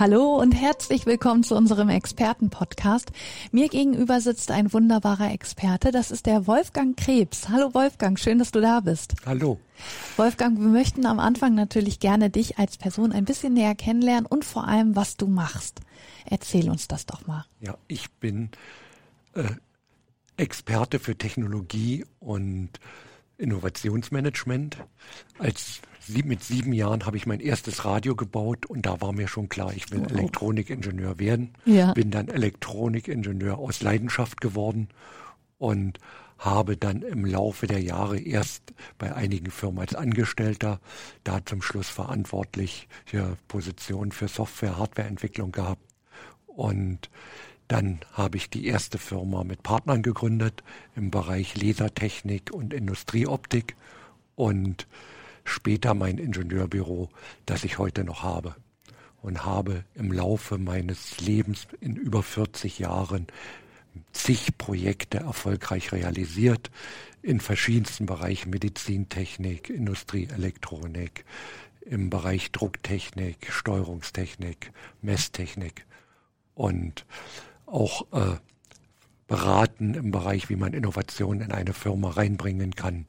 Hallo und herzlich willkommen zu unserem Expertenpodcast. Mir gegenüber sitzt ein wunderbarer Experte, das ist der Wolfgang Krebs. Hallo Wolfgang, schön, dass du da bist. Hallo. Wolfgang, wir möchten am Anfang natürlich gerne dich als Person ein bisschen näher kennenlernen und vor allem, was du machst. Erzähl uns das doch mal. Ja, ich bin äh, Experte für Technologie und Innovationsmanagement. Als sieb, mit sieben Jahren habe ich mein erstes Radio gebaut und da war mir schon klar, ich will oh. Elektronikingenieur werden. Ja. Bin dann Elektronikingenieur aus Leidenschaft geworden und habe dann im Laufe der Jahre erst bei einigen Firmen als Angestellter, da zum Schluss verantwortlich für Positionen für Software, Hardwareentwicklung gehabt und dann habe ich die erste Firma mit Partnern gegründet im Bereich Lasertechnik und Industrieoptik und später mein Ingenieurbüro, das ich heute noch habe. Und habe im Laufe meines Lebens in über 40 Jahren zig Projekte erfolgreich realisiert in verschiedensten Bereichen Medizintechnik, Industrieelektronik, im Bereich Drucktechnik, Steuerungstechnik, Messtechnik und auch äh, beraten im Bereich, wie man Innovationen in eine Firma reinbringen kann.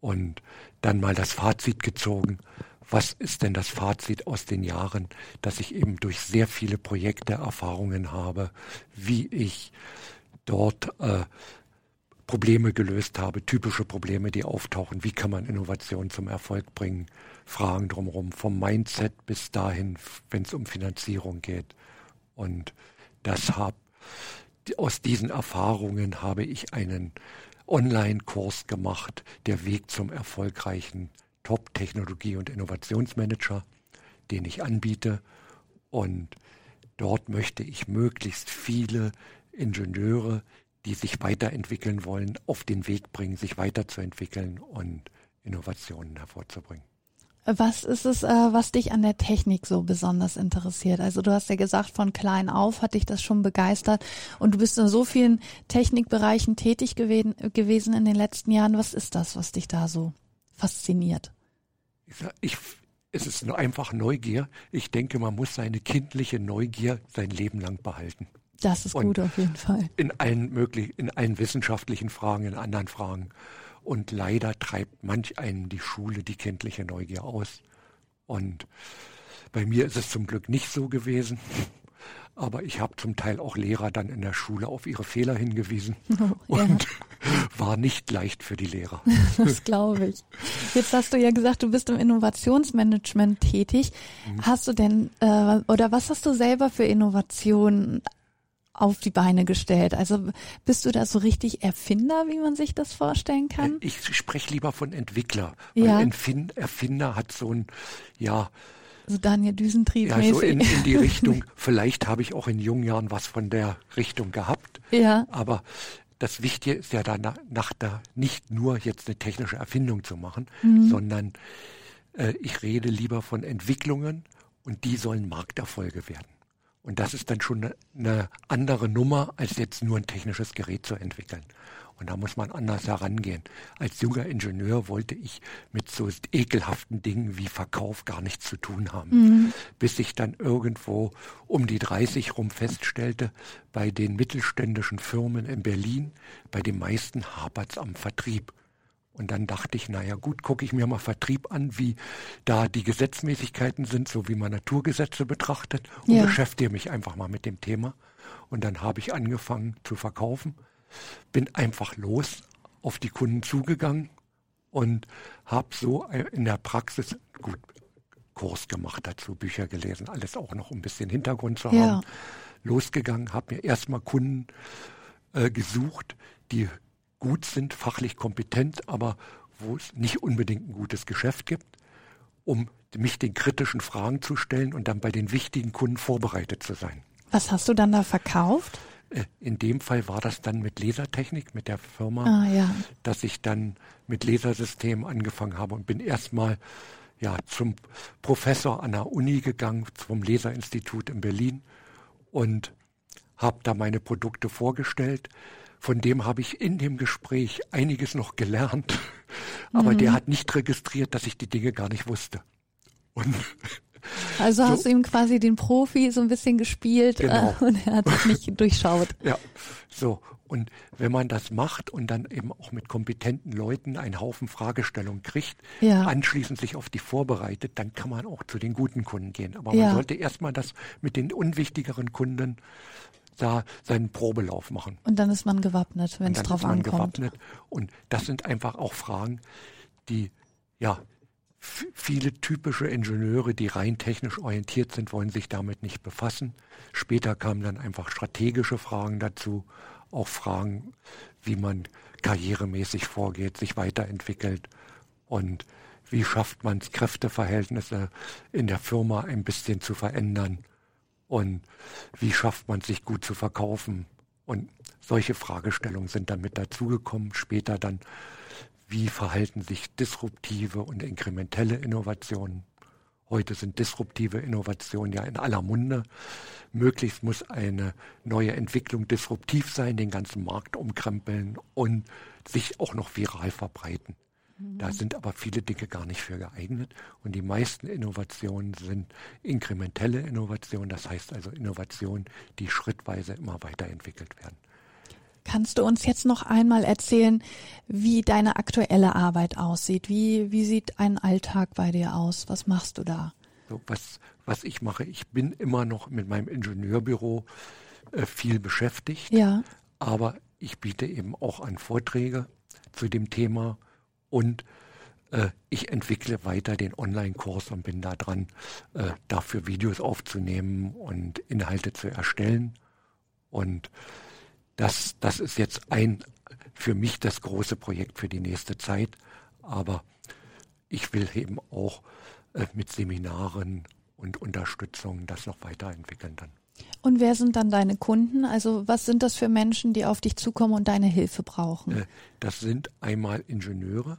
Und dann mal das Fazit gezogen. Was ist denn das Fazit aus den Jahren, dass ich eben durch sehr viele Projekte Erfahrungen habe, wie ich dort äh, Probleme gelöst habe, typische Probleme, die auftauchen. Wie kann man Innovation zum Erfolg bringen? Fragen drumherum, vom Mindset bis dahin, wenn es um Finanzierung geht. Und das hab, aus diesen Erfahrungen habe ich einen Online-Kurs gemacht, der Weg zum erfolgreichen Top-Technologie- und Innovationsmanager, den ich anbiete. Und dort möchte ich möglichst viele Ingenieure, die sich weiterentwickeln wollen, auf den Weg bringen, sich weiterzuentwickeln und Innovationen hervorzubringen. Was ist es, äh, was dich an der Technik so besonders interessiert? Also du hast ja gesagt, von klein auf hat dich das schon begeistert und du bist in so vielen Technikbereichen tätig gewesen, gewesen in den letzten Jahren. Was ist das, was dich da so fasziniert? Ich, ich, es ist nur einfach Neugier. Ich denke, man muss seine kindliche Neugier sein Leben lang behalten. Das ist und gut auf jeden Fall. In allen möglichen, in allen wissenschaftlichen Fragen, in anderen Fragen. Und leider treibt manch einen die Schule die kindliche Neugier aus. Und bei mir ist es zum Glück nicht so gewesen. Aber ich habe zum Teil auch Lehrer dann in der Schule auf ihre Fehler hingewiesen oh, und ja. war nicht leicht für die Lehrer. Das glaube ich. Jetzt hast du ja gesagt, du bist im Innovationsmanagement tätig. Mhm. Hast du denn äh, oder was hast du selber für Innovationen auf die Beine gestellt? Also bist du da so richtig Erfinder, wie man sich das vorstellen kann? Äh, ich spreche lieber von Entwickler. Ja. Erfinder hat so ein, ja, so Daniel Düsentrieb ja, so in, in die Richtung. Vielleicht habe ich auch in jungen Jahren was von der Richtung gehabt. Ja. Aber das Wichtige ist ja danach nach da nicht nur jetzt eine technische Erfindung zu machen, mhm. sondern äh, ich rede lieber von Entwicklungen und die sollen Markterfolge werden. Und das ist dann schon eine andere Nummer, als jetzt nur ein technisches Gerät zu entwickeln. Und da muss man anders herangehen. Als junger Ingenieur wollte ich mit so ekelhaften Dingen wie Verkauf gar nichts zu tun haben. Mhm. Bis ich dann irgendwo um die 30 rum feststellte, bei den mittelständischen Firmen in Berlin, bei den meisten hapert's am Vertrieb. Und dann dachte ich, naja gut, gucke ich mir mal Vertrieb an, wie da die Gesetzmäßigkeiten sind, so wie man Naturgesetze betrachtet und ja. beschäftige mich einfach mal mit dem Thema. Und dann habe ich angefangen zu verkaufen, bin einfach los auf die Kunden zugegangen und habe so in der Praxis gut Kurs gemacht dazu, Bücher gelesen, alles auch noch ein bisschen Hintergrund zu haben. Ja. Losgegangen, habe mir erstmal Kunden äh, gesucht, die gut sind, fachlich kompetent, aber wo es nicht unbedingt ein gutes Geschäft gibt, um mich den kritischen Fragen zu stellen und dann bei den wichtigen Kunden vorbereitet zu sein. Was hast du dann da verkauft? Äh, in dem Fall war das dann mit Lasertechnik, mit der Firma, ah, ja. dass ich dann mit Lasersystemen angefangen habe und bin erstmal ja, zum Professor an der Uni gegangen, zum Laserinstitut in Berlin und habe da meine Produkte vorgestellt. Von dem habe ich in dem Gespräch einiges noch gelernt, aber mhm. der hat nicht registriert, dass ich die Dinge gar nicht wusste. Und also hast du ihm quasi den Profi so ein bisschen gespielt äh, genau. äh, und er hat es nicht durchschaut. Ja, so. Und wenn man das macht und dann eben auch mit kompetenten Leuten einen Haufen Fragestellungen kriegt, ja. anschließend sich auf die vorbereitet, dann kann man auch zu den guten Kunden gehen. Aber ja. man sollte erstmal das mit den unwichtigeren Kunden da seinen Probelauf machen. Und dann ist man gewappnet, wenn es drauf ankommt. Gewappnet. Und das sind einfach auch Fragen, die ja viele typische Ingenieure, die rein technisch orientiert sind, wollen sich damit nicht befassen. Später kamen dann einfach strategische Fragen dazu, auch Fragen, wie man karrieremäßig vorgeht, sich weiterentwickelt und wie schafft man es, Kräfteverhältnisse in der Firma ein bisschen zu verändern und wie schafft man sich gut zu verkaufen. Und solche Fragestellungen sind dann mit dazugekommen. Später dann wie verhalten sich disruptive und inkrementelle Innovationen. Heute sind disruptive Innovationen ja in aller Munde. Möglichst muss eine neue Entwicklung disruptiv sein, den ganzen Markt umkrempeln und sich auch noch viral verbreiten. Da sind aber viele Dinge gar nicht für geeignet. Und die meisten Innovationen sind inkrementelle Innovationen, das heißt also Innovationen, die schrittweise immer weiterentwickelt werden. Kannst du uns jetzt noch einmal erzählen, wie deine aktuelle Arbeit aussieht? Wie, wie sieht ein Alltag bei dir aus? Was machst du da? So, was, was ich mache, ich bin immer noch mit meinem Ingenieurbüro äh, viel beschäftigt, ja. aber ich biete eben auch an Vorträge zu dem Thema und äh, ich entwickle weiter den Online-Kurs und bin da dran, äh, dafür Videos aufzunehmen und Inhalte zu erstellen und das, das ist jetzt ein, für mich das große Projekt für die nächste Zeit. Aber ich will eben auch äh, mit Seminaren und Unterstützung das noch weiterentwickeln dann. Und wer sind dann deine Kunden? Also was sind das für Menschen, die auf dich zukommen und deine Hilfe brauchen? Äh, das sind einmal Ingenieure,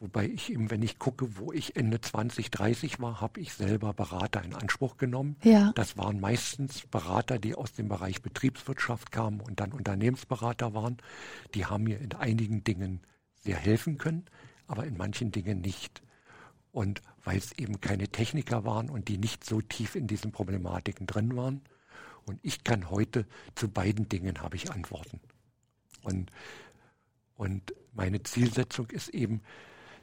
Wobei ich eben, wenn ich gucke, wo ich Ende 20, 30 war, habe ich selber Berater in Anspruch genommen. Ja. Das waren meistens Berater, die aus dem Bereich Betriebswirtschaft kamen und dann Unternehmensberater waren. Die haben mir in einigen Dingen sehr helfen können, aber in manchen Dingen nicht. Und weil es eben keine Techniker waren und die nicht so tief in diesen Problematiken drin waren. Und ich kann heute zu beiden Dingen habe ich Antworten. Und, und meine Zielsetzung ist eben,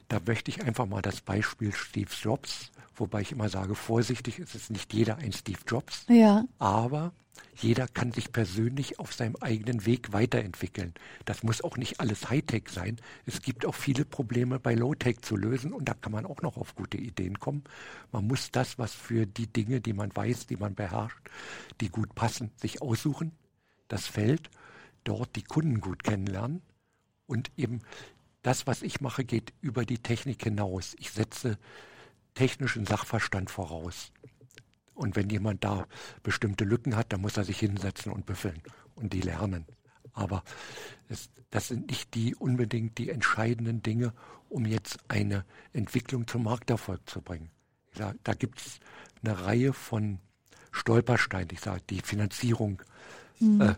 da möchte ich einfach mal das Beispiel Steve Jobs, wobei ich immer sage, vorsichtig ist es nicht jeder ein Steve Jobs, ja. aber jeder kann sich persönlich auf seinem eigenen Weg weiterentwickeln. Das muss auch nicht alles Hightech sein. Es gibt auch viele Probleme bei Low-Tech zu lösen und da kann man auch noch auf gute Ideen kommen. Man muss das, was für die Dinge, die man weiß, die man beherrscht, die gut passen, sich aussuchen, das Feld, dort die Kunden gut kennenlernen und eben das, was ich mache, geht über die Technik hinaus. Ich setze technischen Sachverstand voraus. Und wenn jemand da bestimmte Lücken hat, dann muss er sich hinsetzen und büffeln und die lernen. Aber es, das sind nicht die unbedingt die entscheidenden Dinge, um jetzt eine Entwicklung zum Markterfolg zu bringen. Sag, da gibt es eine Reihe von Stolpersteinen. Ich sage, die Finanzierung mhm. äh,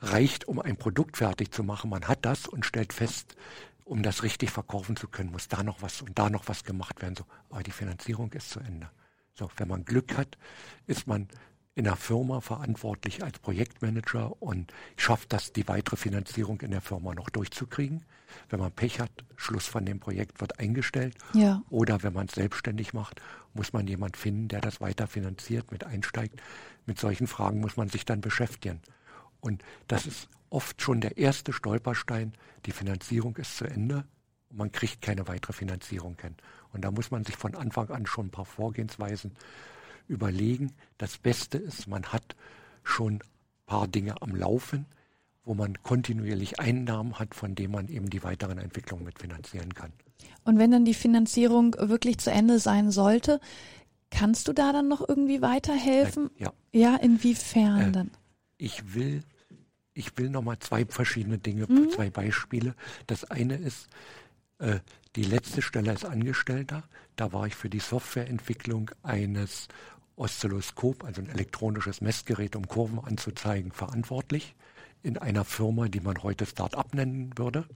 reicht, um ein Produkt fertig zu machen. Man hat das und stellt fest, um das richtig verkaufen zu können, muss da noch was und da noch was gemacht werden. So, aber die Finanzierung ist zu Ende. So, wenn man Glück hat, ist man in der Firma verantwortlich als Projektmanager und schafft das, die weitere Finanzierung in der Firma noch durchzukriegen. Wenn man Pech hat, Schluss von dem Projekt wird eingestellt. Ja. Oder wenn man es selbstständig macht, muss man jemand finden, der das weiter finanziert, mit einsteigt. Mit solchen Fragen muss man sich dann beschäftigen. Und das ist oft schon der erste Stolperstein. Die Finanzierung ist zu Ende und man kriegt keine weitere Finanzierung hin. Und da muss man sich von Anfang an schon ein paar Vorgehensweisen überlegen. Das Beste ist, man hat schon ein paar Dinge am Laufen, wo man kontinuierlich Einnahmen hat, von denen man eben die weiteren Entwicklungen mitfinanzieren kann. Und wenn dann die Finanzierung wirklich zu Ende sein sollte, kannst du da dann noch irgendwie weiterhelfen? Ja. Ja, inwiefern äh, dann? Ich will ich will nochmal zwei verschiedene Dinge, mhm. zwei Beispiele. Das eine ist, äh, die letzte Stelle als Angestellter. Da war ich für die Softwareentwicklung eines Oszilloskop, also ein elektronisches Messgerät, um Kurven anzuzeigen, verantwortlich in einer Firma, die man heute Start-up nennen würde.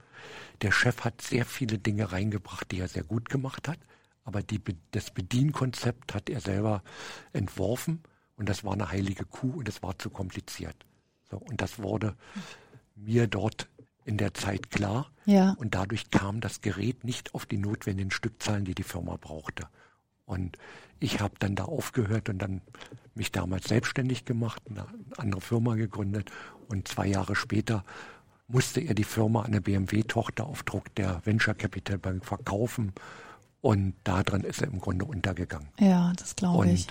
Der Chef hat sehr viele Dinge reingebracht, die er sehr gut gemacht hat, aber die, das Bedienkonzept hat er selber entworfen und das war eine heilige Kuh und es war zu kompliziert. So, und das wurde mir dort in der Zeit klar. Ja. Und dadurch kam das Gerät nicht auf die notwendigen Stückzahlen, die die Firma brauchte. Und ich habe dann da aufgehört und dann mich damals selbstständig gemacht, eine andere Firma gegründet und zwei Jahre später musste er die Firma an eine BMW-Tochter auf Druck der Venture Capital Bank verkaufen und daran ist er im Grunde untergegangen. Ja, das glaube ich.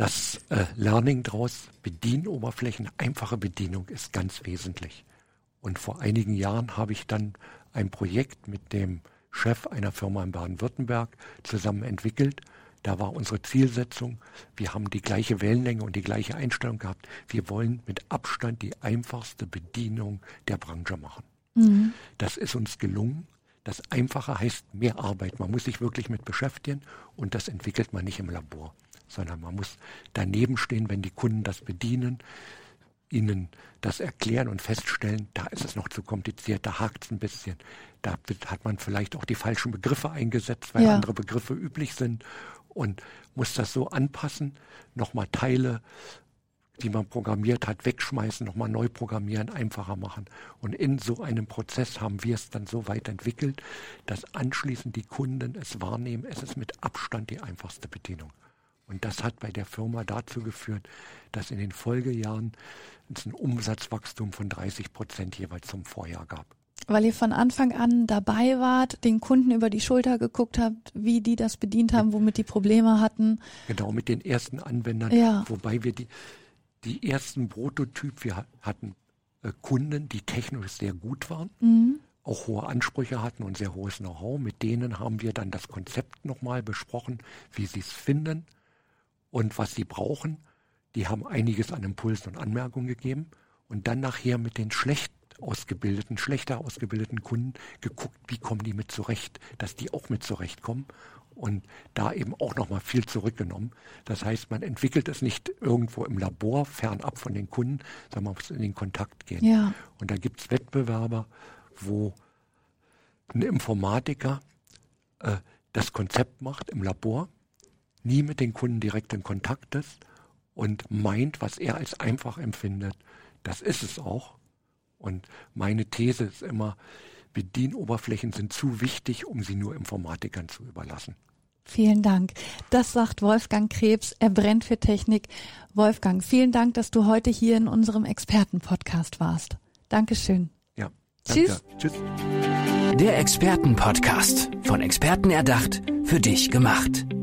Das äh, Learning daraus, Bedienoberflächen, einfache Bedienung ist ganz wesentlich. Und vor einigen Jahren habe ich dann ein Projekt mit dem Chef einer Firma in Baden-Württemberg zusammen entwickelt. Da war unsere Zielsetzung, wir haben die gleiche Wellenlänge und die gleiche Einstellung gehabt. Wir wollen mit Abstand die einfachste Bedienung der Branche machen. Mhm. Das ist uns gelungen. Das Einfache heißt mehr Arbeit. Man muss sich wirklich mit beschäftigen und das entwickelt man nicht im Labor, sondern man muss daneben stehen, wenn die Kunden das bedienen ihnen das erklären und feststellen, da ist es noch zu kompliziert, da hakt es ein bisschen. Da hat man vielleicht auch die falschen Begriffe eingesetzt, weil ja. andere Begriffe üblich sind und muss das so anpassen, nochmal Teile, die man programmiert hat, wegschmeißen, nochmal neu programmieren, einfacher machen. Und in so einem Prozess haben wir es dann so weit entwickelt, dass anschließend die Kunden es wahrnehmen, es ist mit Abstand die einfachste Bedienung. Und das hat bei der Firma dazu geführt, dass in den Folgejahren es ein Umsatzwachstum von 30 Prozent jeweils zum Vorjahr gab. Weil ihr von Anfang an dabei wart, den Kunden über die Schulter geguckt habt, wie die das bedient haben, womit die Probleme hatten. Genau, mit den ersten Anwendern. Ja. Wobei wir die, die ersten Prototyp, wir hatten äh, Kunden, die technisch sehr gut waren. Mhm auch hohe Ansprüche hatten und sehr hohes Know-how. Mit denen haben wir dann das Konzept nochmal besprochen, wie sie es finden und was sie brauchen. Die haben einiges an Impulsen und Anmerkungen gegeben und dann nachher mit den schlecht ausgebildeten, schlechter ausgebildeten Kunden geguckt, wie kommen die mit zurecht, dass die auch mit zurechtkommen und da eben auch nochmal viel zurückgenommen. Das heißt, man entwickelt es nicht irgendwo im Labor, fernab von den Kunden, sondern man muss in den Kontakt gehen. Ja. Und da gibt es Wettbewerber, wo ein Informatiker äh, das Konzept macht im Labor, nie mit den Kunden direkt in Kontakt ist und meint, was er als einfach empfindet. Das ist es auch. Und meine These ist immer, Bedienoberflächen sind zu wichtig, um sie nur Informatikern zu überlassen. Vielen Dank. Das sagt Wolfgang Krebs. Er brennt für Technik. Wolfgang, vielen Dank, dass du heute hier in unserem Expertenpodcast warst. Dankeschön. Ja. Danke. Tschüss. Tschüss. Der Expertenpodcast. Von Experten erdacht, für dich gemacht.